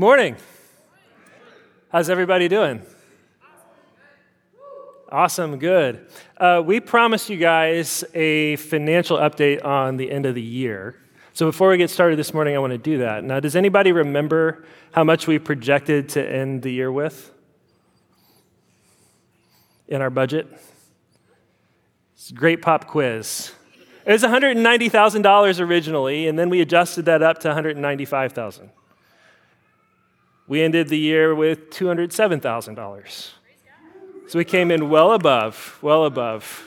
Good morning. How's everybody doing? Awesome, good. Uh, we promised you guys a financial update on the end of the year. So before we get started this morning, I want to do that. Now, does anybody remember how much we projected to end the year with in our budget? It's a great pop quiz. It was $190,000 originally, and then we adjusted that up to $195,000. We ended the year with $207,000. So we came in well above, well above.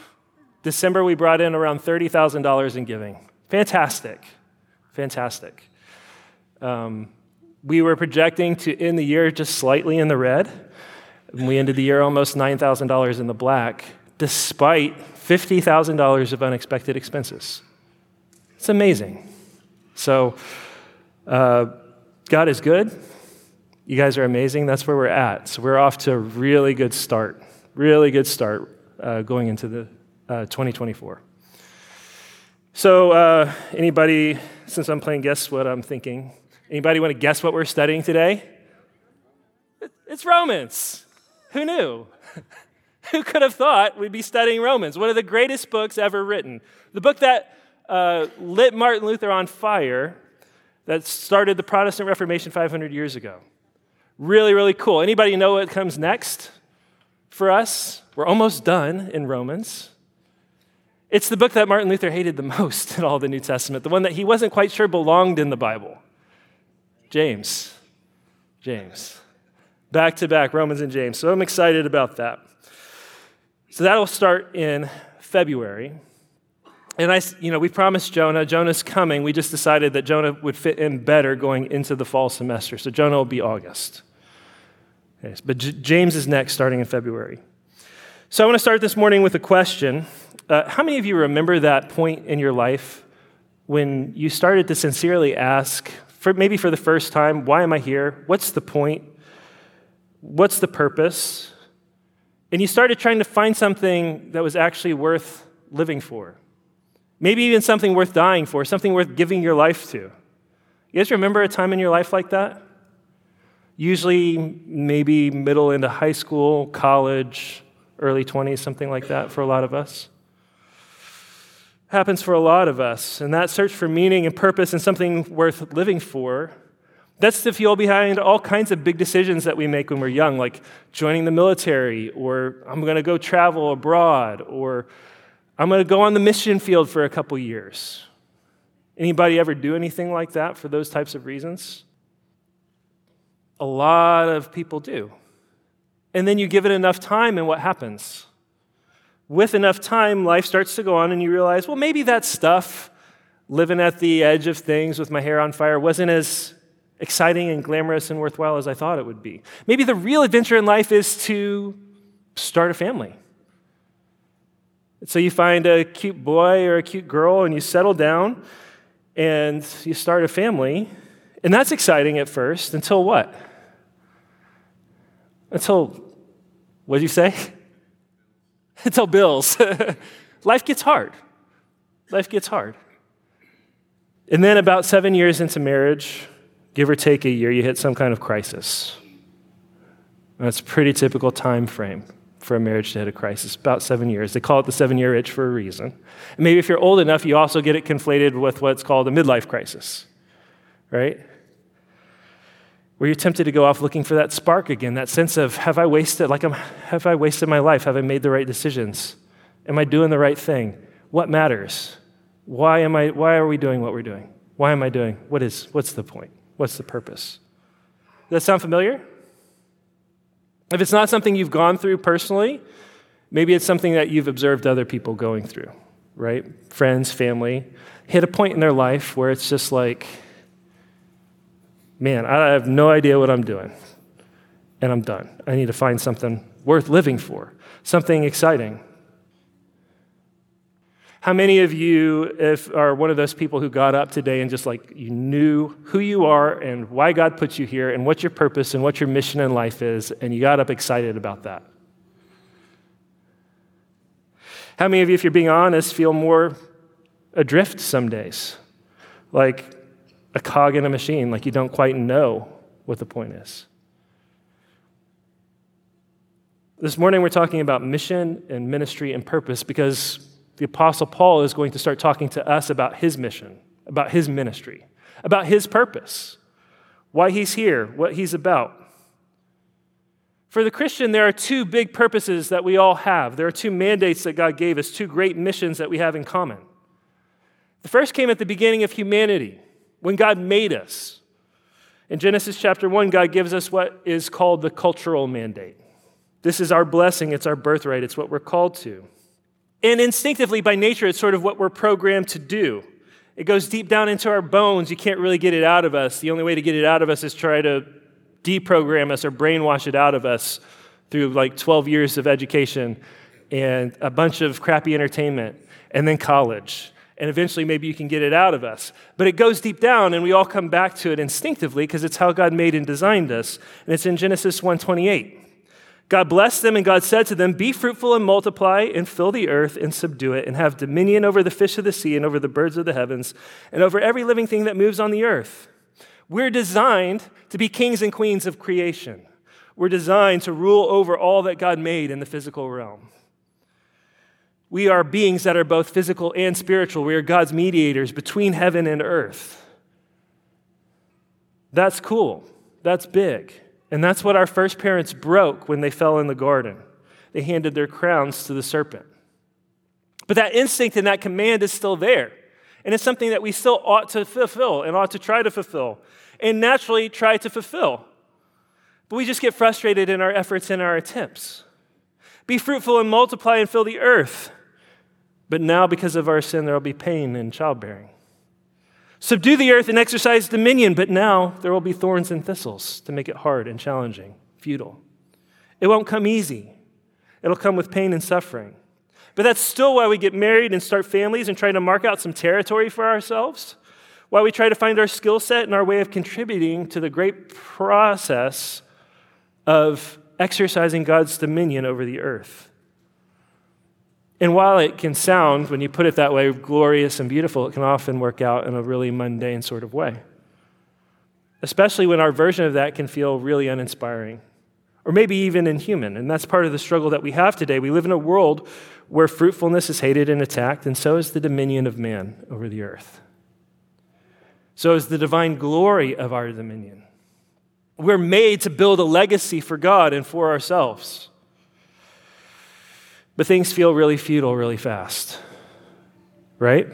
December, we brought in around $30,000 in giving. Fantastic, fantastic. Um, we were projecting to end the year just slightly in the red. And we ended the year almost $9,000 in the black, despite $50,000 of unexpected expenses. It's amazing. So, uh, God is good. You guys are amazing. That's where we're at. So we're off to a really good start. Really good start uh, going into the uh, 2024. So uh, anybody, since I'm playing guess what I'm thinking, anybody want to guess what we're studying today? It's Romans. Who knew? Who could have thought we'd be studying Romans? One of the greatest books ever written. The book that uh, lit Martin Luther on fire, that started the Protestant Reformation 500 years ago. Really, really cool. Anybody know what comes next for us? We're almost done in Romans. It's the book that Martin Luther hated the most in all the New Testament, the one that he wasn't quite sure belonged in the Bible. James. James. Back to back, Romans and James. So I'm excited about that. So that'll start in February. And I, you know, we promised Jonah. Jonah's coming. We just decided that Jonah would fit in better going into the fall semester. So Jonah will be August. Okay, but J- James is next, starting in February. So I want to start this morning with a question. Uh, how many of you remember that point in your life when you started to sincerely ask, for maybe for the first time, why am I here? What's the point? What's the purpose? And you started trying to find something that was actually worth living for. Maybe even something worth dying for, something worth giving your life to. You guys remember a time in your life like that? Usually, maybe middle into high school, college, early 20s, something like that for a lot of us. Happens for a lot of us. And that search for meaning and purpose and something worth living for, that's the fuel behind all kinds of big decisions that we make when we're young, like joining the military, or I'm going to go travel abroad, or I'm going to go on the mission field for a couple years. Anybody ever do anything like that for those types of reasons? A lot of people do. And then you give it enough time, and what happens? With enough time, life starts to go on, and you realize, well, maybe that stuff, living at the edge of things with my hair on fire, wasn't as exciting and glamorous and worthwhile as I thought it would be. Maybe the real adventure in life is to start a family so you find a cute boy or a cute girl and you settle down and you start a family. And that's exciting at first until what? Until, what did you say? until bills. Life gets hard. Life gets hard. And then about seven years into marriage, give or take a year, you hit some kind of crisis. That's a pretty typical time frame for a marriage to hit a crisis, about seven years. They call it the seven year itch for a reason. And maybe if you're old enough, you also get it conflated with what's called a midlife crisis, right? Where you're tempted to go off looking for that spark again, that sense of have I wasted, like I'm, have I wasted my life? Have I made the right decisions? Am I doing the right thing? What matters? Why am I, why are we doing what we're doing? Why am I doing? What is, what's the point? What's the purpose? Does that sound familiar? If it's not something you've gone through personally, maybe it's something that you've observed other people going through, right? Friends, family, hit a point in their life where it's just like, man, I have no idea what I'm doing, and I'm done. I need to find something worth living for, something exciting. How many of you if, are one of those people who got up today and just like you knew who you are and why God put you here and what your purpose and what your mission in life is, and you got up excited about that? How many of you, if you're being honest, feel more adrift some days? Like a cog in a machine, like you don't quite know what the point is. This morning, we're talking about mission and ministry and purpose because the Apostle Paul is going to start talking to us about his mission, about his ministry, about his purpose, why he's here, what he's about. For the Christian, there are two big purposes that we all have. There are two mandates that God gave us, two great missions that we have in common. The first came at the beginning of humanity, when God made us. In Genesis chapter 1, God gives us what is called the cultural mandate. This is our blessing, it's our birthright, it's what we're called to. And instinctively, by nature, it's sort of what we're programmed to do. It goes deep down into our bones. You can't really get it out of us. The only way to get it out of us is try to deprogram us or brainwash it out of us through like 12 years of education and a bunch of crappy entertainment and then college. And eventually, maybe you can get it out of us. But it goes deep down, and we all come back to it instinctively because it's how God made and designed us. And it's in Genesis 1:28. God blessed them, and God said to them, Be fruitful and multiply, and fill the earth and subdue it, and have dominion over the fish of the sea, and over the birds of the heavens, and over every living thing that moves on the earth. We're designed to be kings and queens of creation. We're designed to rule over all that God made in the physical realm. We are beings that are both physical and spiritual. We are God's mediators between heaven and earth. That's cool. That's big. And that's what our first parents broke when they fell in the garden. They handed their crowns to the serpent. But that instinct and that command is still there. And it's something that we still ought to fulfill and ought to try to fulfill and naturally try to fulfill. But we just get frustrated in our efforts and our attempts. Be fruitful and multiply and fill the earth. But now, because of our sin, there will be pain in childbearing. Subdue the earth and exercise dominion, but now there will be thorns and thistles to make it hard and challenging, futile. It won't come easy, it'll come with pain and suffering. But that's still why we get married and start families and try to mark out some territory for ourselves, why we try to find our skill set and our way of contributing to the great process of exercising God's dominion over the earth. And while it can sound, when you put it that way, glorious and beautiful, it can often work out in a really mundane sort of way. Especially when our version of that can feel really uninspiring, or maybe even inhuman. And that's part of the struggle that we have today. We live in a world where fruitfulness is hated and attacked, and so is the dominion of man over the earth. So is the divine glory of our dominion. We're made to build a legacy for God and for ourselves. But things feel really futile really fast, right?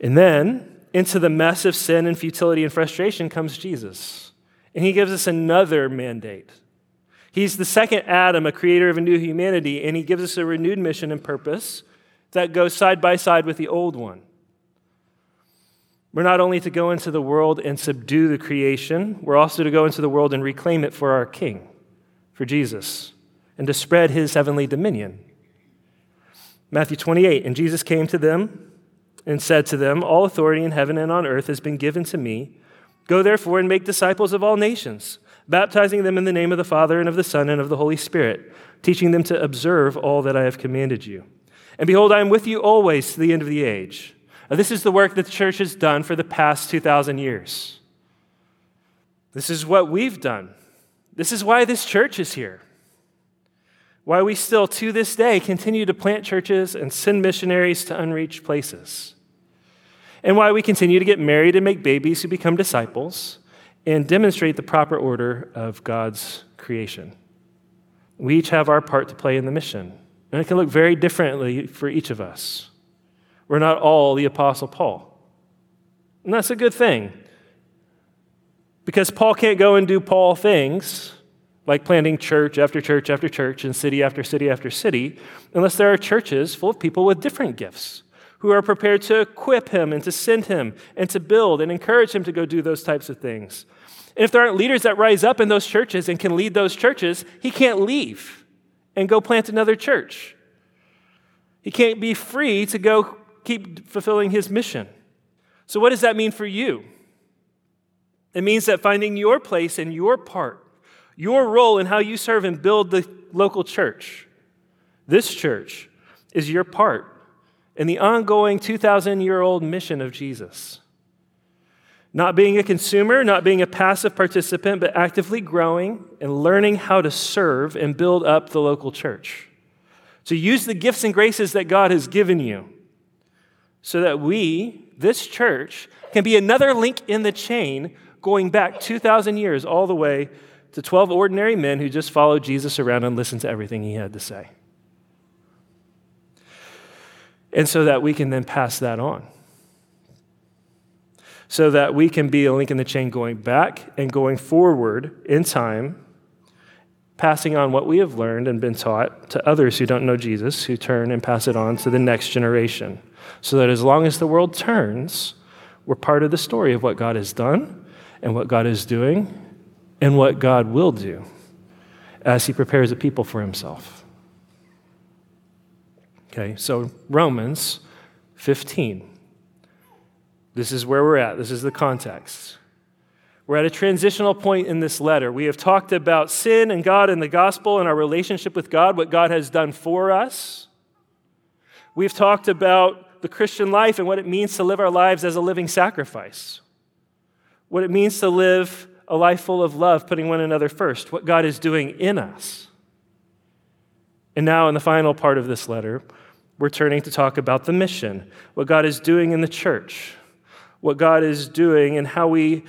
And then into the mess of sin and futility and frustration comes Jesus. And he gives us another mandate. He's the second Adam, a creator of a new humanity, and he gives us a renewed mission and purpose that goes side by side with the old one. We're not only to go into the world and subdue the creation, we're also to go into the world and reclaim it for our King, for Jesus and to spread his heavenly dominion. Matthew 28 And Jesus came to them and said to them, All authority in heaven and on earth has been given to me. Go therefore and make disciples of all nations, baptizing them in the name of the Father and of the Son and of the Holy Spirit, teaching them to observe all that I have commanded you. And behold, I am with you always to the end of the age. Now, this is the work that the church has done for the past 2,000 years. This is what we've done. This is why this church is here why we still, to this day, continue to plant churches and send missionaries to unreached places, and why we continue to get married and make babies who become disciples and demonstrate the proper order of God's creation. We each have our part to play in the mission, and it can look very differently for each of us. We're not all the Apostle Paul. And that's a good thing. Because Paul can't go and do Paul things like planting church after church after church and city after city after city, unless there are churches full of people with different gifts who are prepared to equip him and to send him and to build and encourage him to go do those types of things. And if there aren't leaders that rise up in those churches and can lead those churches, he can't leave and go plant another church. He can't be free to go keep fulfilling his mission. So, what does that mean for you? It means that finding your place and your part your role in how you serve and build the local church, this church, is your part in the ongoing 2,000 year old mission of Jesus. Not being a consumer, not being a passive participant, but actively growing and learning how to serve and build up the local church. To use the gifts and graces that God has given you so that we, this church, can be another link in the chain going back 2,000 years all the way to 12 ordinary men who just followed Jesus around and listened to everything he had to say. And so that we can then pass that on. So that we can be a link in the chain going back and going forward in time, passing on what we have learned and been taught to others who don't know Jesus, who turn and pass it on to the next generation. So that as long as the world turns, we're part of the story of what God has done and what God is doing and what God will do as He prepares a people for Himself. Okay, so Romans 15. This is where we're at. This is the context. We're at a transitional point in this letter. We have talked about sin and God and the gospel and our relationship with God, what God has done for us. We've talked about the Christian life and what it means to live our lives as a living sacrifice, what it means to live a life full of love, putting one another first, what God is doing in us. And now, in the final part of this letter, we're turning to talk about the mission, what God is doing in the church, what God is doing, and how we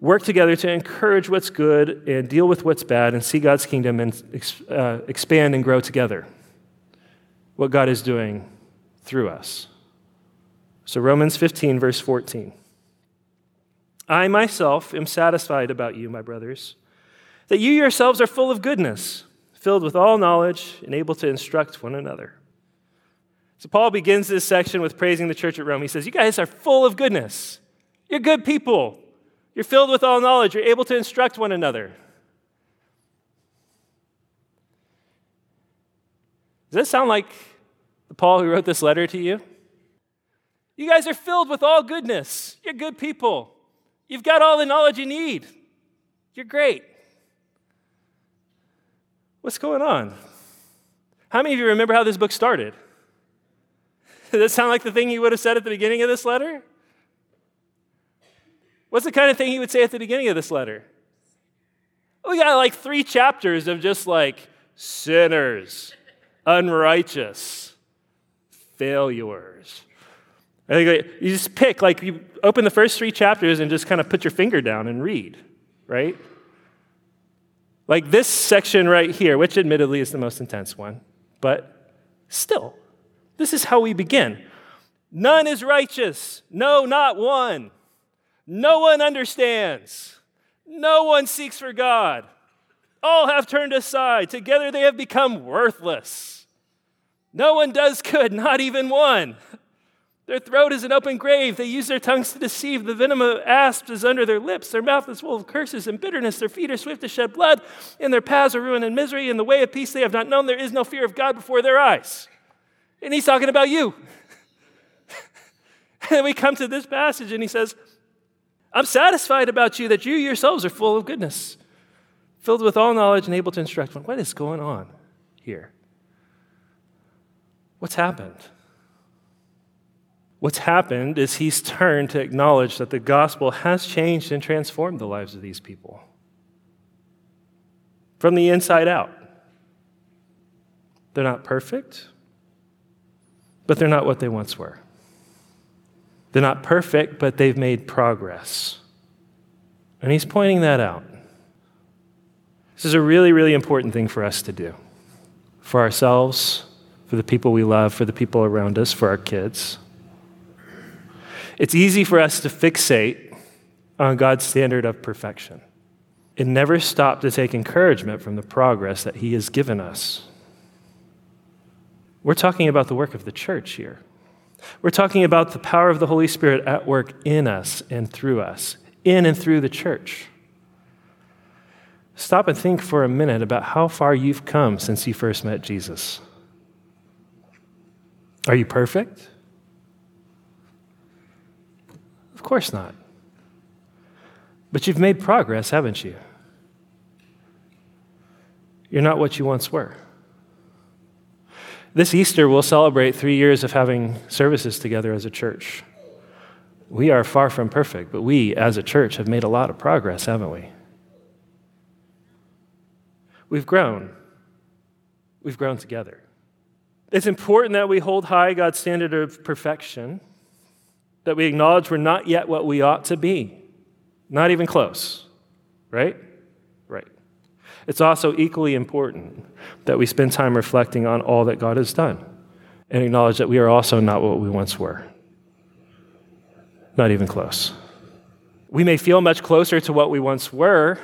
work together to encourage what's good and deal with what's bad and see God's kingdom and uh, expand and grow together. What God is doing through us. So, Romans 15, verse 14. I myself am satisfied about you, my brothers, that you yourselves are full of goodness, filled with all knowledge, and able to instruct one another. So, Paul begins this section with praising the church at Rome. He says, You guys are full of goodness. You're good people. You're filled with all knowledge. You're able to instruct one another. Does that sound like the Paul who wrote this letter to you? You guys are filled with all goodness. You're good people. You've got all the knowledge you need. You're great. What's going on? How many of you remember how this book started? Does that sound like the thing he would have said at the beginning of this letter? What's the kind of thing he would say at the beginning of this letter? We got like three chapters of just like sinners, unrighteous, failures, I think you just pick, like, you open the first three chapters and just kind of put your finger down and read, right? Like this section right here, which admittedly is the most intense one, but still, this is how we begin. None is righteous, no, not one. No one understands, no one seeks for God. All have turned aside, together they have become worthless. No one does good, not even one. Their throat is an open grave. They use their tongues to deceive. The venom of asps is under their lips. Their mouth is full of curses and bitterness. Their feet are swift to shed blood. In their paths are ruin and misery. In the way of peace they have not known. There is no fear of God before their eyes. And he's talking about you. and we come to this passage and he says, I'm satisfied about you that you yourselves are full of goodness, filled with all knowledge and able to instruct one. What is going on here? What's happened? What's happened is he's turned to acknowledge that the gospel has changed and transformed the lives of these people from the inside out. They're not perfect, but they're not what they once were. They're not perfect, but they've made progress. And he's pointing that out. This is a really, really important thing for us to do for ourselves, for the people we love, for the people around us, for our kids. It's easy for us to fixate on God's standard of perfection and never stop to take encouragement from the progress that He has given us. We're talking about the work of the church here. We're talking about the power of the Holy Spirit at work in us and through us, in and through the church. Stop and think for a minute about how far you've come since you first met Jesus. Are you perfect? Of course not. But you've made progress, haven't you? You're not what you once were. This Easter, we'll celebrate three years of having services together as a church. We are far from perfect, but we as a church have made a lot of progress, haven't we? We've grown. We've grown together. It's important that we hold high God's standard of perfection, that we acknowledge we're not yet what we ought to be, not even close, right? Right. It's also equally important that we spend time reflecting on all that God has done and acknowledge that we are also not what we once were. Not even close. We may feel much closer to what we once were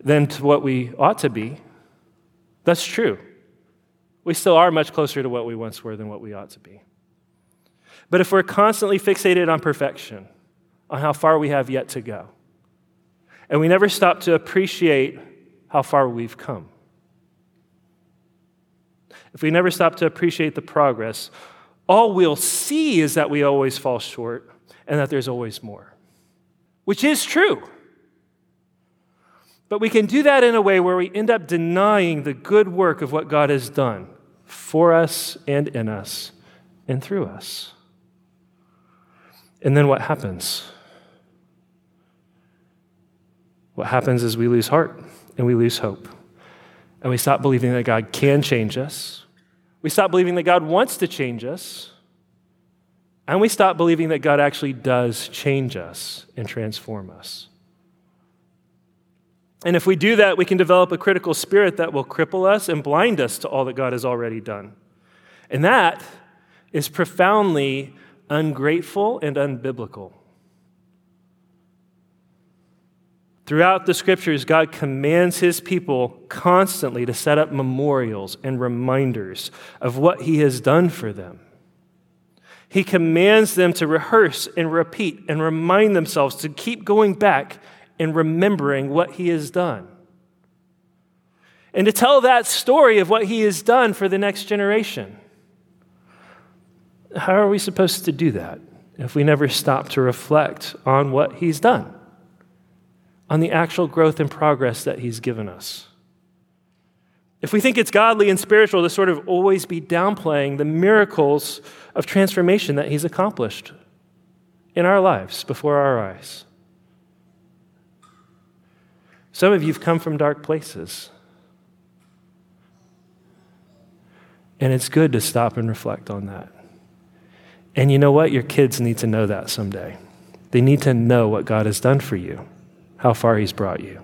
than to what we ought to be. That's true. We still are much closer to what we once were than what we ought to be. But if we're constantly fixated on perfection, on how far we have yet to go, and we never stop to appreciate how far we've come, if we never stop to appreciate the progress, all we'll see is that we always fall short and that there's always more, which is true. But we can do that in a way where we end up denying the good work of what God has done for us and in us and through us. And then what happens? What happens is we lose heart and we lose hope. And we stop believing that God can change us. We stop believing that God wants to change us. And we stop believing that God actually does change us and transform us. And if we do that, we can develop a critical spirit that will cripple us and blind us to all that God has already done. And that is profoundly ungrateful and unbiblical. Throughout the scriptures, God commands his people constantly to set up memorials and reminders of what he has done for them. He commands them to rehearse and repeat and remind themselves to keep going back and remembering what he has done. And to tell that story of what he has done for the next generation. How are we supposed to do that if we never stop to reflect on what he's done, on the actual growth and progress that he's given us? If we think it's godly and spiritual to sort of always be downplaying the miracles of transformation that he's accomplished in our lives before our eyes. Some of you have come from dark places. And it's good to stop and reflect on that. And you know what? Your kids need to know that someday. They need to know what God has done for you, how far He's brought you.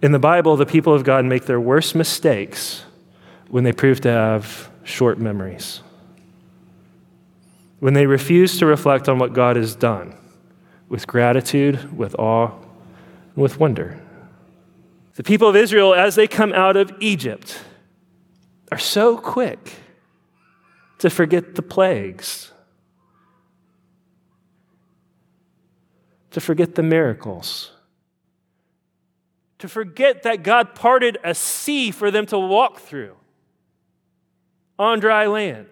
In the Bible, the people of God make their worst mistakes when they prove to have short memories. When they refuse to reflect on what God has done with gratitude, with awe, with wonder. The people of Israel, as they come out of Egypt, are so quick to forget the plagues, to forget the miracles, to forget that God parted a sea for them to walk through on dry land.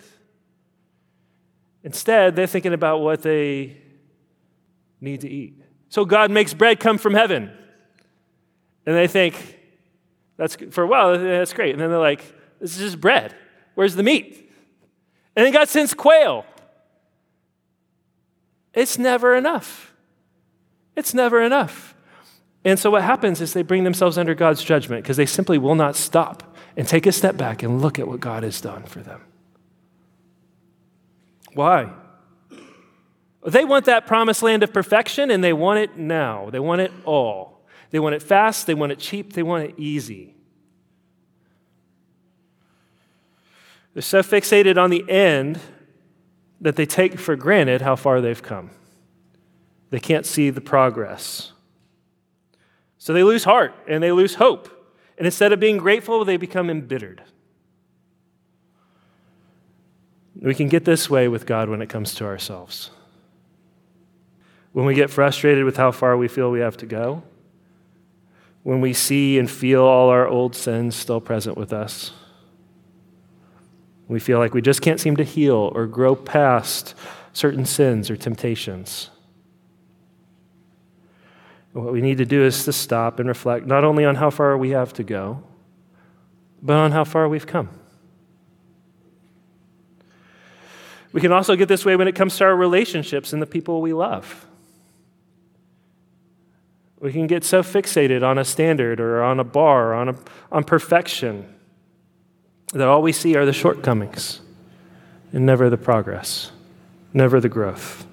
Instead, they're thinking about what they need to eat. So God makes bread come from heaven. And they think, that's for a while, that's great. And then they're like, this is just bread. Where's the meat? And then God sends quail. It's never enough. It's never enough. And so what happens is they bring themselves under God's judgment because they simply will not stop and take a step back and look at what God has done for them. Why? They want that promised land of perfection and they want it now. They want it all. They want it fast, they want it cheap, they want it easy. They're so fixated on the end that they take for granted how far they've come. They can't see the progress. So they lose heart and they lose hope. And instead of being grateful, they become embittered. We can get this way with God when it comes to ourselves when we get frustrated with how far we feel we have to go, when we see and feel all our old sins still present with us, we feel like we just can't seem to heal or grow past certain sins or temptations. what we need to do is to stop and reflect not only on how far we have to go, but on how far we've come. We can also get this way when it comes to our relationships and the people we love. We can get so fixated on a standard or on a bar, or on, a, on perfection, that all we see are the shortcomings and never the progress, never the growth.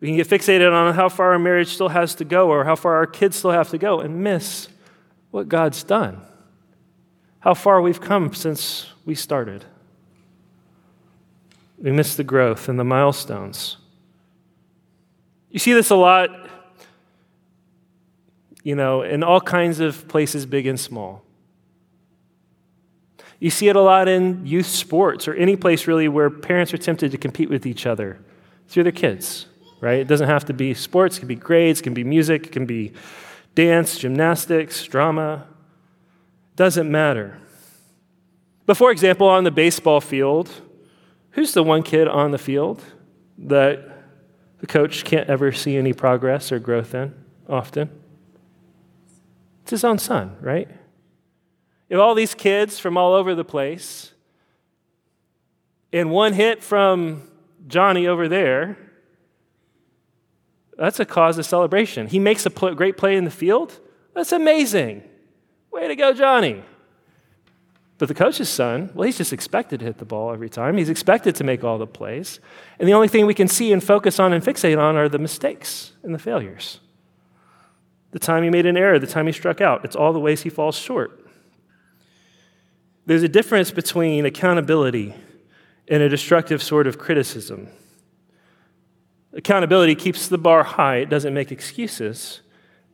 We can get fixated on how far our marriage still has to go or how far our kids still have to go and miss what God's done, how far we've come since we started. We miss the growth and the milestones. You see this a lot, you know, in all kinds of places, big and small. You see it a lot in youth sports or any place really where parents are tempted to compete with each other through their kids, right? It doesn't have to be sports, it can be grades, it can be music, it can be dance, gymnastics, drama. It Doesn't matter. But for example, on the baseball field, Who's the one kid on the field that the coach can't ever see any progress or growth in often? It's his own son, right? If all these kids from all over the place, and one hit from Johnny over there, that's a cause of celebration. He makes a great play in the field. That's amazing. Way to go, Johnny. But the coach's son, well, he's just expected to hit the ball every time. He's expected to make all the plays. And the only thing we can see and focus on and fixate on are the mistakes and the failures. The time he made an error, the time he struck out. It's all the ways he falls short. There's a difference between accountability and a destructive sort of criticism. Accountability keeps the bar high, it doesn't make excuses,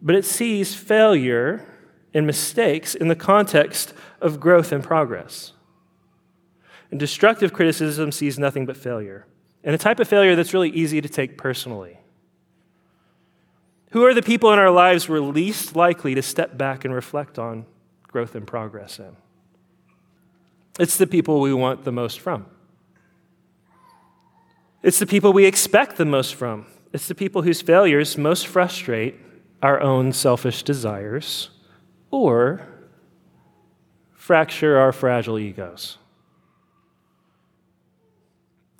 but it sees failure and mistakes in the context of growth and progress. And destructive criticism sees nothing but failure, and a type of failure that's really easy to take personally. Who are the people in our lives we're least likely to step back and reflect on growth and progress in? It's the people we want the most from. It's the people we expect the most from. It's the people whose failures most frustrate our own selfish desires or fracture our fragile egos.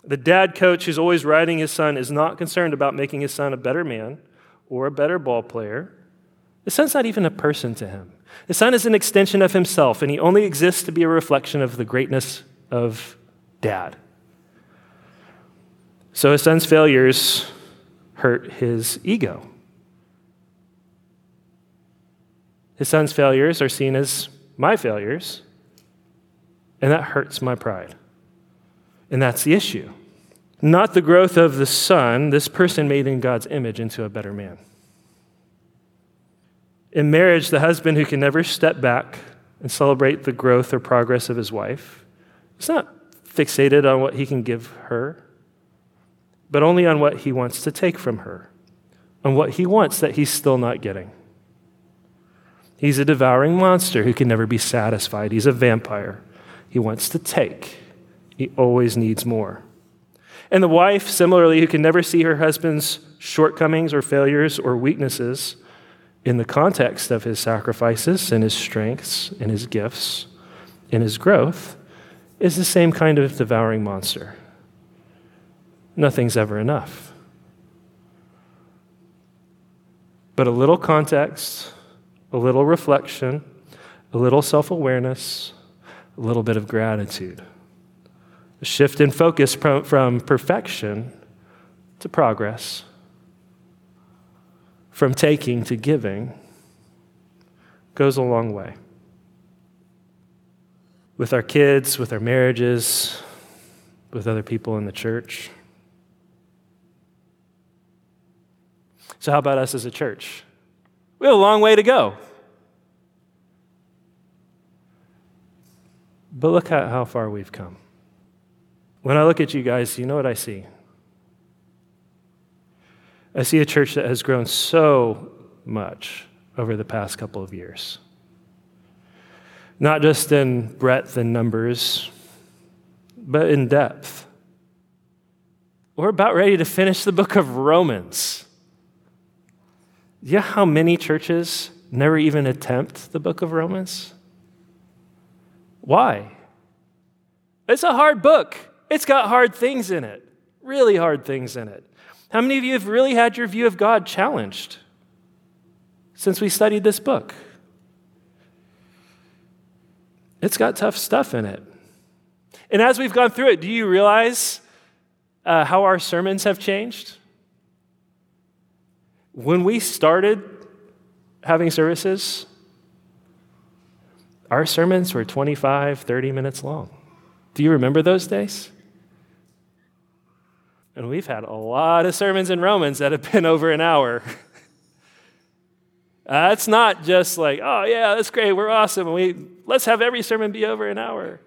The dad coach who's always riding his son is not concerned about making his son a better man or a better ball player. The son's not even a person to him. The son is an extension of himself, and he only exists to be a reflection of the greatness of dad. So his son's failures hurt his ego. His son's failures are seen as my failures, and that hurts my pride. And that's the issue. Not the growth of the son, this person made in God's image, into a better man. In marriage, the husband who can never step back and celebrate the growth or progress of his wife is not fixated on what he can give her, but only on what he wants to take from her, on what he wants that he's still not getting. He's a devouring monster who can never be satisfied. He's a vampire. He wants to take, he always needs more. And the wife, similarly, who can never see her husband's shortcomings or failures or weaknesses in the context of his sacrifices and his strengths and his gifts and his growth, is the same kind of devouring monster. Nothing's ever enough. But a little context, a little reflection, a little self awareness, a little bit of gratitude. A shift in focus from perfection to progress, from taking to giving, goes a long way. With our kids, with our marriages, with other people in the church. So, how about us as a church? We have a long way to go. But look at how far we've come. When I look at you guys, you know what I see? I see a church that has grown so much over the past couple of years. Not just in breadth and numbers, but in depth. We're about ready to finish the book of Romans. Know how many churches never even attempt the book of Romans? Why? It's a hard book. It's got hard things in it, really hard things in it. How many of you have really had your view of God challenged since we studied this book? It's got tough stuff in it. And as we've gone through it, do you realize uh, how our sermons have changed? When we started having services, our sermons were 25, 30 minutes long. Do you remember those days? And we've had a lot of sermons in Romans that have been over an hour. Uh, that's not just like, oh yeah, that's great, we're awesome, we let's have every sermon be over an hour.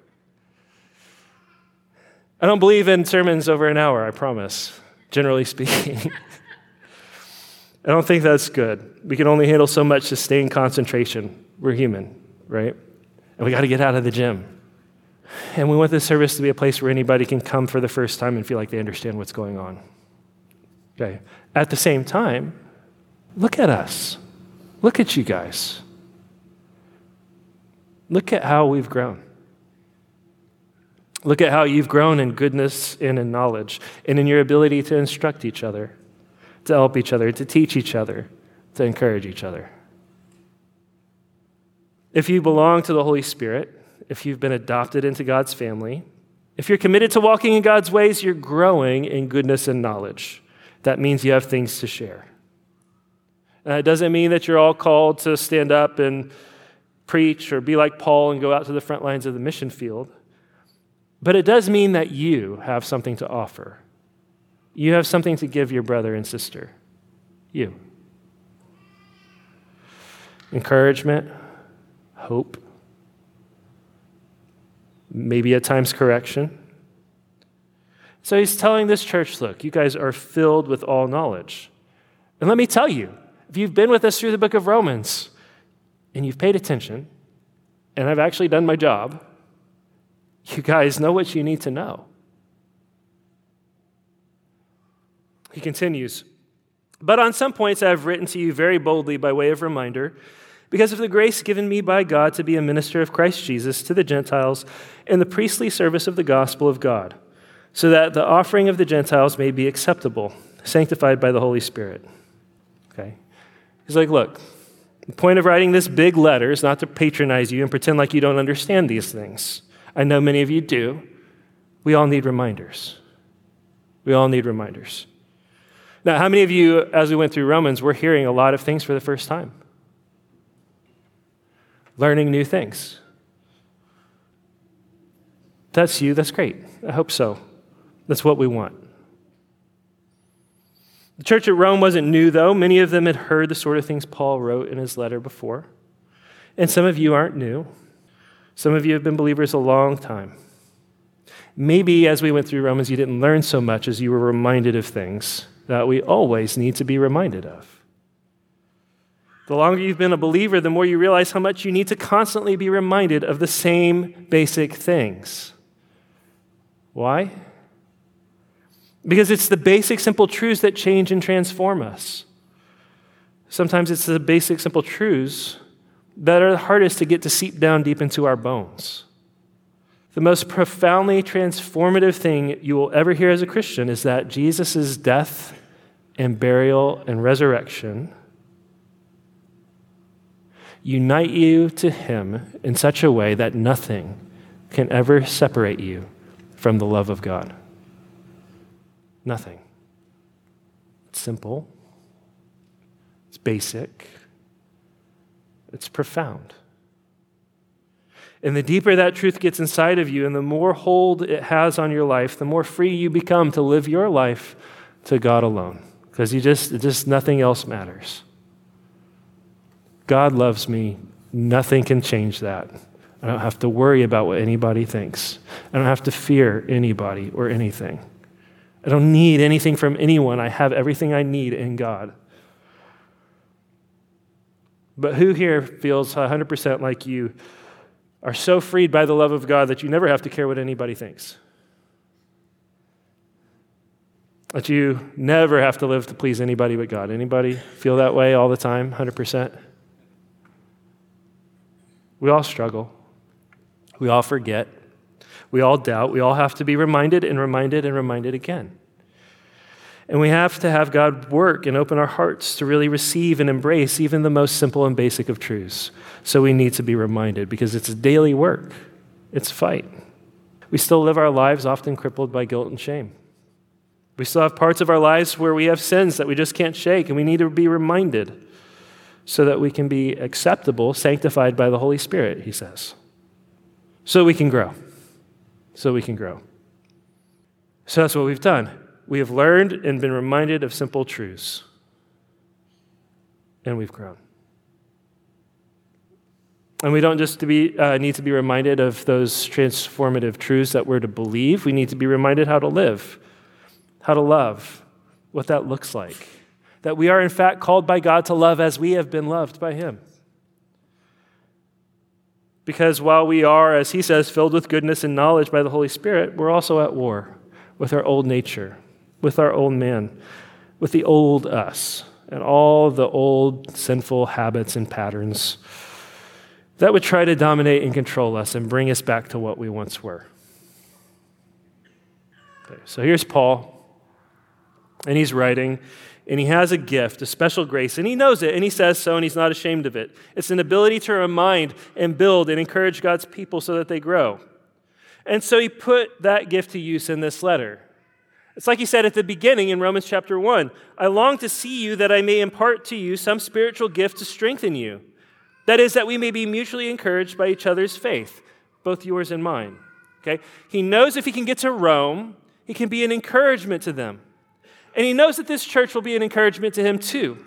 I don't believe in sermons over an hour, I promise, generally speaking. I don't think that's good. We can only handle so much sustained concentration. We're human, right? And we got to get out of the gym. And we want this service to be a place where anybody can come for the first time and feel like they understand what's going on. Okay. At the same time, look at us. Look at you guys. Look at how we've grown. Look at how you've grown in goodness and in knowledge, and in your ability to instruct each other, to help each other, to teach each other, to encourage each other. If you belong to the Holy Spirit, if you've been adopted into God's family, if you're committed to walking in God's ways, you're growing in goodness and knowledge. That means you have things to share. Uh, it doesn't mean that you're all called to stand up and preach or be like Paul and go out to the front lines of the mission field. But it does mean that you have something to offer. You have something to give your brother and sister. You. Encouragement, hope, maybe at times correction. So he's telling this church look, you guys are filled with all knowledge. And let me tell you, if you've been with us through the book of Romans and you've paid attention, and I've actually done my job, you guys know what you need to know. He continues, but on some points I have written to you very boldly by way of reminder, because of the grace given me by God to be a minister of Christ Jesus to the Gentiles in the priestly service of the gospel of God, so that the offering of the Gentiles may be acceptable, sanctified by the Holy Spirit. Okay? He's like, look, the point of writing this big letter is not to patronize you and pretend like you don't understand these things. I know many of you do. We all need reminders. We all need reminders. Now, how many of you, as we went through Romans, were hearing a lot of things for the first time? Learning new things. That's you, that's great. I hope so. That's what we want. The church at Rome wasn't new, though. Many of them had heard the sort of things Paul wrote in his letter before. And some of you aren't new. Some of you have been believers a long time. Maybe as we went through Romans, you didn't learn so much as you were reminded of things that we always need to be reminded of. The longer you've been a believer, the more you realize how much you need to constantly be reminded of the same basic things. Why? Because it's the basic, simple truths that change and transform us. Sometimes it's the basic, simple truths that are the hardest to get to seep down deep into our bones. The most profoundly transformative thing you will ever hear as a Christian is that Jesus' death and burial and resurrection unite you to Him in such a way that nothing can ever separate you from the love of God. Nothing. It's simple, it's basic, it's profound. And the deeper that truth gets inside of you and the more hold it has on your life, the more free you become to live your life to God alone. Because you just, just nothing else matters. God loves me. Nothing can change that. I don't have to worry about what anybody thinks. I don't have to fear anybody or anything. I don't need anything from anyone. I have everything I need in God. But who here feels 100% like you are so freed by the love of God that you never have to care what anybody thinks? That you never have to live to please anybody but God. Anybody feel that way all the time, 100%? We all struggle. We all forget. We all doubt. We all have to be reminded and reminded and reminded again. And we have to have God work and open our hearts to really receive and embrace even the most simple and basic of truths. So we need to be reminded because it's daily work, it's fight. We still live our lives often crippled by guilt and shame. We still have parts of our lives where we have sins that we just can't shake, and we need to be reminded so that we can be acceptable, sanctified by the Holy Spirit, he says. So we can grow. So we can grow. So that's what we've done. We have learned and been reminded of simple truths, and we've grown. And we don't just to be, uh, need to be reminded of those transformative truths that we're to believe, we need to be reminded how to live, how to love, what that looks like. That we are, in fact, called by God to love as we have been loved by Him. Because while we are, as He says, filled with goodness and knowledge by the Holy Spirit, we're also at war with our old nature, with our old man, with the old us, and all the old sinful habits and patterns that would try to dominate and control us and bring us back to what we once were. Okay, so here's Paul, and he's writing, and he has a gift, a special grace, and he knows it, and he says so, and he's not ashamed of it. It's an ability to remind and build and encourage God's people so that they grow. And so he put that gift to use in this letter. It's like he said at the beginning in Romans chapter 1 I long to see you that I may impart to you some spiritual gift to strengthen you that is, that we may be mutually encouraged by each other's faith, both yours and mine. Okay? He knows if he can get to Rome, he can be an encouragement to them. And he knows that this church will be an encouragement to him too.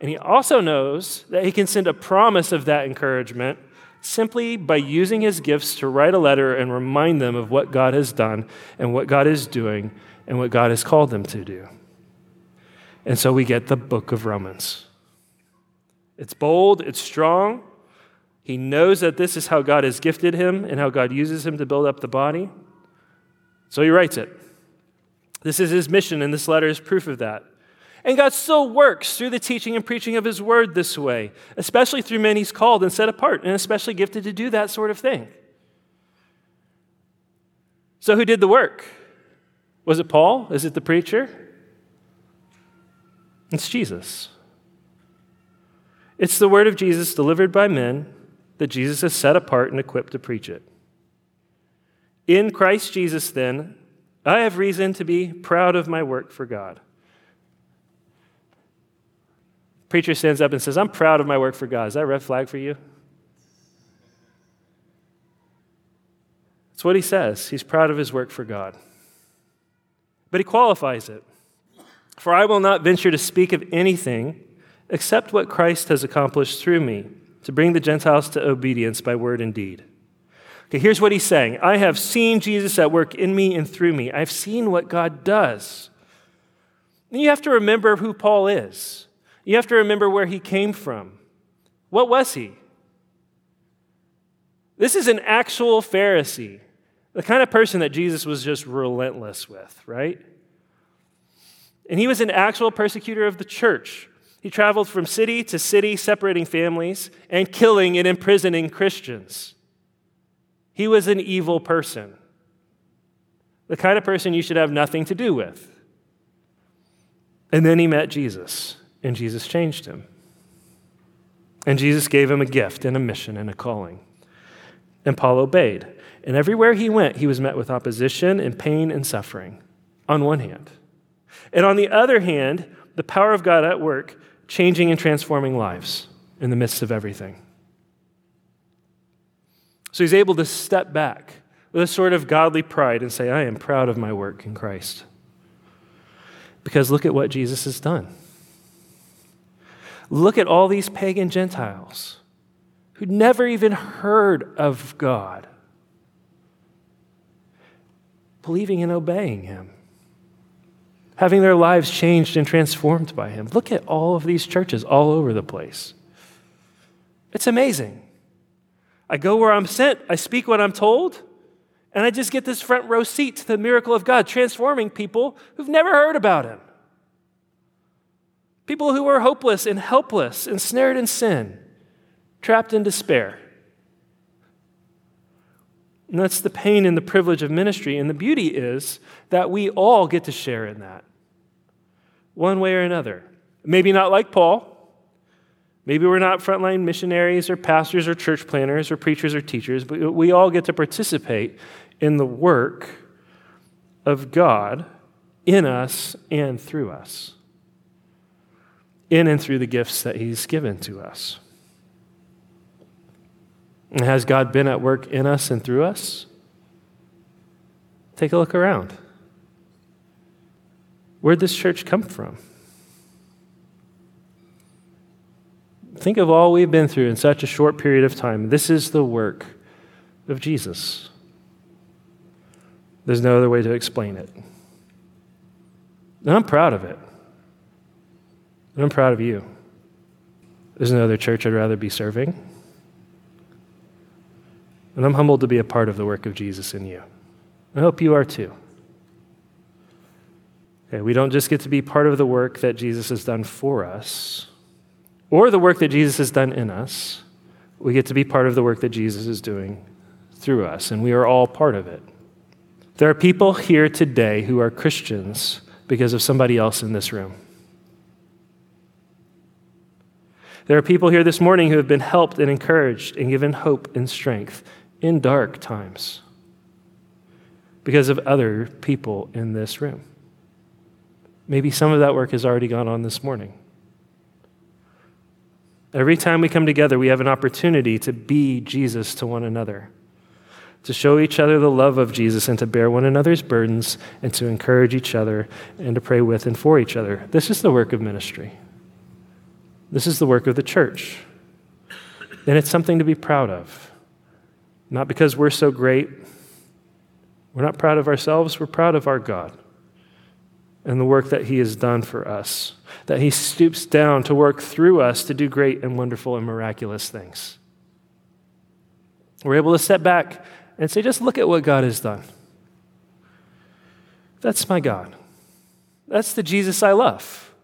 And he also knows that he can send a promise of that encouragement simply by using his gifts to write a letter and remind them of what God has done and what God is doing and what God has called them to do. And so we get the book of Romans. It's bold, it's strong. He knows that this is how God has gifted him and how God uses him to build up the body. So he writes it. This is his mission, and this letter is proof of that. And God still works through the teaching and preaching of his word this way, especially through men he's called and set apart, and especially gifted to do that sort of thing. So, who did the work? Was it Paul? Is it the preacher? It's Jesus. It's the word of Jesus delivered by men that Jesus has set apart and equipped to preach it. In Christ Jesus, then, I have reason to be proud of my work for God. Preacher stands up and says, I'm proud of my work for God. Is that a red flag for you? That's what he says. He's proud of his work for God. But he qualifies it. For I will not venture to speak of anything except what Christ has accomplished through me to bring the Gentiles to obedience by word and deed. Okay, here's what he's saying I have seen Jesus at work in me and through me. I've seen what God does. And you have to remember who Paul is. You have to remember where he came from. What was he? This is an actual Pharisee, the kind of person that Jesus was just relentless with, right? And he was an actual persecutor of the church. He traveled from city to city, separating families and killing and imprisoning Christians. He was an evil person, the kind of person you should have nothing to do with. And then he met Jesus, and Jesus changed him. And Jesus gave him a gift and a mission and a calling. And Paul obeyed. And everywhere he went, he was met with opposition and pain and suffering, on one hand. And on the other hand, the power of God at work changing and transforming lives in the midst of everything. So he's able to step back with a sort of godly pride and say, I am proud of my work in Christ. Because look at what Jesus has done. Look at all these pagan Gentiles who'd never even heard of God, believing and obeying him having their lives changed and transformed by him. Look at all of these churches all over the place. It's amazing. I go where I'm sent, I speak what I'm told, and I just get this front row seat to the miracle of God, transforming people who've never heard about him. People who are hopeless and helpless, ensnared in sin, trapped in despair. And that's the pain and the privilege of ministry. And the beauty is that we all get to share in that, one way or another. Maybe not like Paul. Maybe we're not frontline missionaries or pastors or church planners or preachers or teachers, but we all get to participate in the work of God in us and through us, in and through the gifts that He's given to us. And has God been at work in us and through us? Take a look around. Where'd this church come from? Think of all we've been through in such a short period of time. This is the work of Jesus. There's no other way to explain it. And I'm proud of it. And I'm proud of you. There's no other church I'd rather be serving. And I'm humbled to be a part of the work of Jesus in you. I hope you are too. Okay, we don't just get to be part of the work that Jesus has done for us or the work that Jesus has done in us. We get to be part of the work that Jesus is doing through us, and we are all part of it. There are people here today who are Christians because of somebody else in this room. There are people here this morning who have been helped and encouraged and given hope and strength in dark times because of other people in this room. Maybe some of that work has already gone on this morning. Every time we come together, we have an opportunity to be Jesus to one another, to show each other the love of Jesus, and to bear one another's burdens, and to encourage each other, and to pray with and for each other. This is the work of ministry. This is the work of the church. And it's something to be proud of. Not because we're so great. We're not proud of ourselves, we're proud of our God and the work that He has done for us, that He stoops down to work through us to do great and wonderful and miraculous things. We're able to step back and say, just look at what God has done. That's my God. That's the Jesus I love.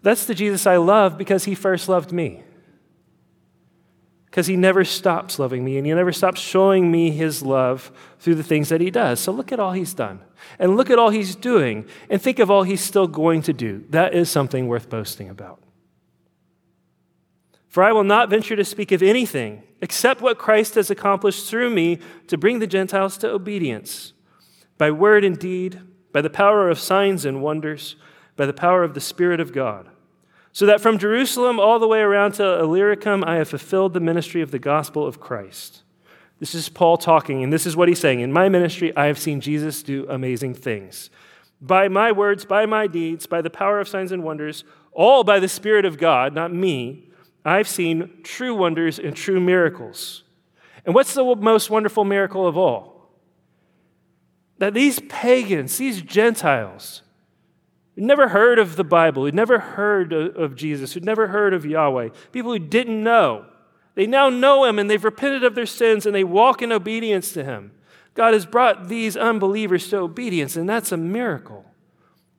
That's the Jesus I love because He first loved me because he never stops loving me and he never stops showing me his love through the things that he does. So look at all he's done and look at all he's doing and think of all he's still going to do. That is something worth boasting about. For I will not venture to speak of anything except what Christ has accomplished through me to bring the Gentiles to obedience by word and deed, by the power of signs and wonders, by the power of the Spirit of God so that from Jerusalem all the way around to Illyricum, I have fulfilled the ministry of the gospel of Christ. This is Paul talking, and this is what he's saying. In my ministry, I have seen Jesus do amazing things. By my words, by my deeds, by the power of signs and wonders, all by the Spirit of God, not me, I've seen true wonders and true miracles. And what's the most wonderful miracle of all? That these pagans, these Gentiles, who'd never heard of the Bible, who'd never heard of Jesus, who'd never heard of Yahweh, people who didn't know. They now know him and they've repented of their sins and they walk in obedience to him. God has brought these unbelievers to obedience, and that's a miracle,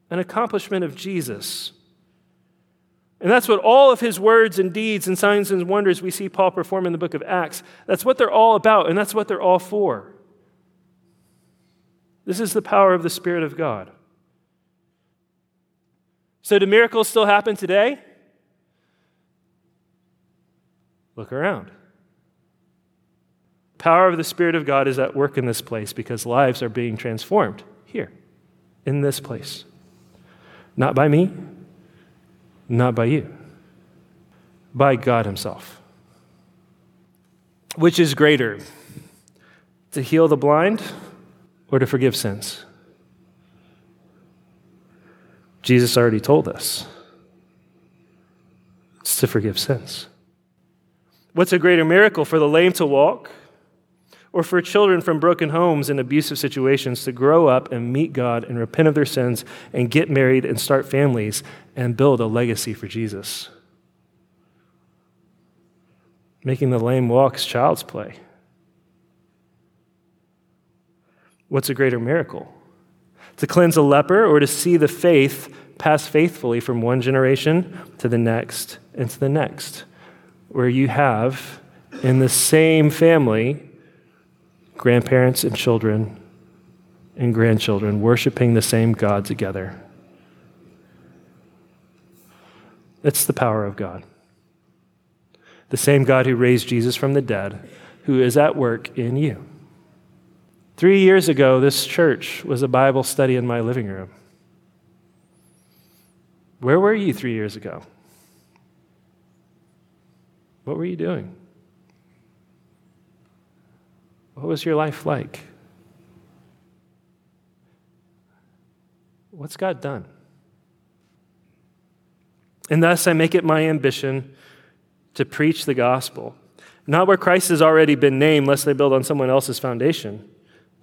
an accomplishment of Jesus. And that's what all of his words and deeds and signs and wonders we see Paul perform in the book of Acts, that's what they're all about, and that's what they're all for. This is the power of the Spirit of God. So, do miracles still happen today? Look around. Power of the Spirit of God is at work in this place because lives are being transformed here, in this place. Not by me, not by you, by God Himself. Which is greater, to heal the blind or to forgive sins? Jesus already told us it's to forgive sins. What's a greater miracle for the lame to walk or for children from broken homes and abusive situations to grow up and meet God and repent of their sins and get married and start families and build a legacy for Jesus? Making the lame walk is child's play. What's a greater miracle? To cleanse a leper, or to see the faith pass faithfully from one generation to the next and to the next, where you have in the same family grandparents and children and grandchildren worshiping the same God together. It's the power of God. The same God who raised Jesus from the dead, who is at work in you. Three years ago, this church was a Bible study in my living room. Where were you three years ago? What were you doing? What was your life like? What's God done? And thus I make it my ambition to preach the gospel, not where Christ has already been named, lest they build on someone else's foundation,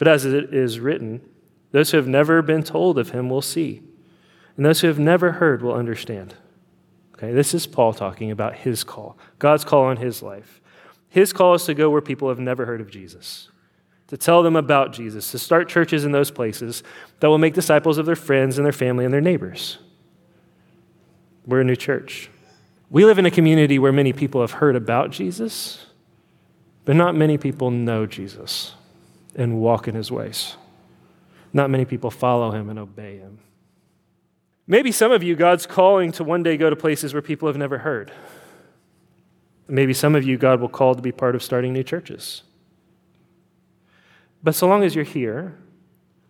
but as it is written, those who have never been told of him will see, and those who have never heard will understand. Okay, this is Paul talking about his call, God's call on his life. His call is to go where people have never heard of Jesus to tell them about Jesus, to start churches in those places that will make disciples of their friends and their family and their neighbors. We're a new church. We live in a community where many people have heard about Jesus, but not many people know Jesus and walk in his ways. Not many people follow him and obey him. Maybe some of you, God's calling to one day go to places where people have never heard. Maybe some of you, God will call to be part of starting new churches. But so long as you're here,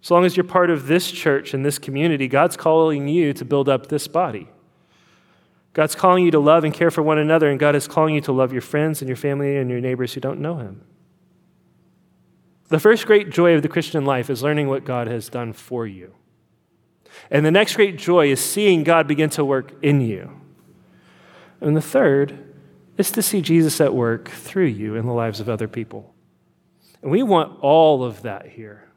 so long as you're part of this church and this community, God's calling you to build up this body. God's calling you to love and care for one another, and God is calling you to love your friends and your family and your neighbors who don't know Him. The first great joy of the Christian life is learning what God has done for you. And the next great joy is seeing God begin to work in you. And the third is to see Jesus at work through you in the lives of other people. And we want all of that here.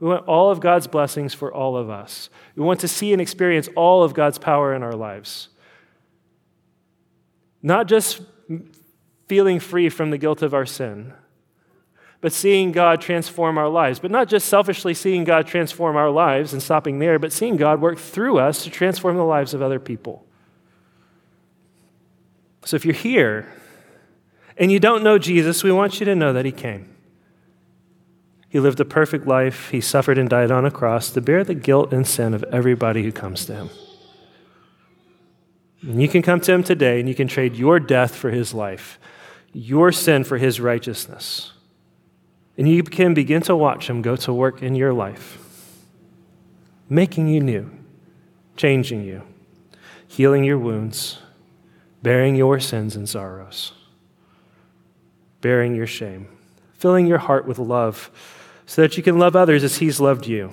We want all of God's blessings for all of us. We want to see and experience all of God's power in our lives. Not just feeling free from the guilt of our sin, but seeing God transform our lives. But not just selfishly seeing God transform our lives and stopping there, but seeing God work through us to transform the lives of other people. So if you're here and you don't know Jesus, we want you to know that He came. He lived a perfect life. He suffered and died on a cross to bear the guilt and sin of everybody who comes to him. And you can come to him today and you can trade your death for his life, your sin for his righteousness. And you can begin to watch him go to work in your life, making you new, changing you, healing your wounds, bearing your sins and sorrows, bearing your shame, filling your heart with love so that you can love others as He's loved you,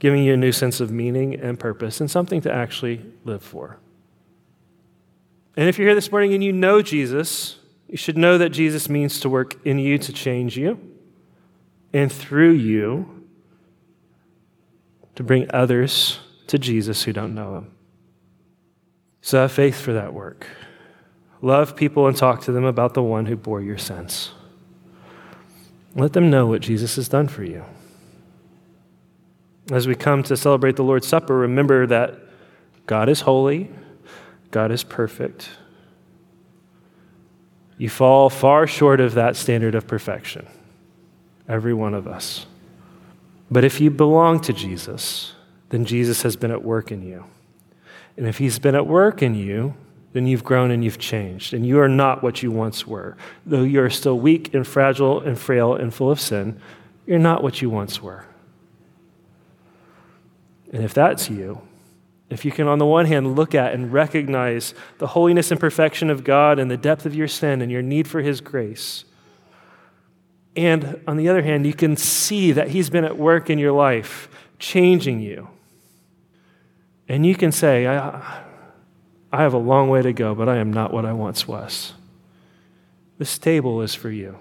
giving you a new sense of meaning and purpose and something to actually live for. And if you're here this morning and you know Jesus, you should know that Jesus means to work in you to change you and through you to bring others to Jesus who don't know him. So have faith for that work. Love people and talk to them about the one who bore your sins. Let them know what Jesus has done for you. As we come to celebrate the Lord's Supper, remember that God is holy, God is perfect. You fall far short of that standard of perfection, every one of us. But if you belong to Jesus, then Jesus has been at work in you. And if he's been at work in you, then you've grown and you've changed, and you are not what you once were. Though you are still weak and fragile and frail and full of sin, you're not what you once were. And if that's you, if you can, on the one hand, look at and recognize the holiness and perfection of God and the depth of your sin and your need for His grace, and on the other hand, you can see that He's been at work in your life, changing you, and you can say, I, I have a long way to go, but I am not what I once was. This table is for you.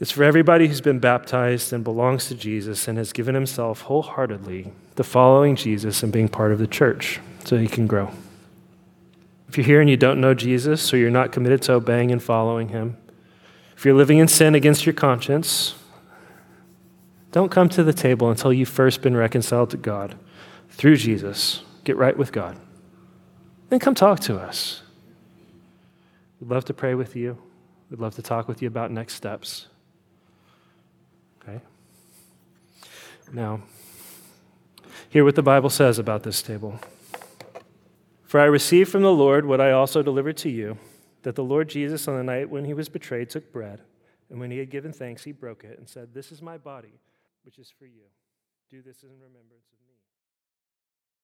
It's for everybody who's been baptized and belongs to Jesus and has given himself wholeheartedly to following Jesus and being part of the church so he can grow. If you're here and you don't know Jesus, or you're not committed to obeying and following him, if you're living in sin against your conscience, don't come to the table until you've first been reconciled to God through Jesus. Get right with God then come talk to us. We'd love to pray with you. We'd love to talk with you about next steps. Okay? Now, hear what the Bible says about this table. For I received from the Lord what I also delivered to you that the Lord Jesus, on the night when he was betrayed, took bread, and when he had given thanks, he broke it and said, This is my body, which is for you. Do this in remembrance.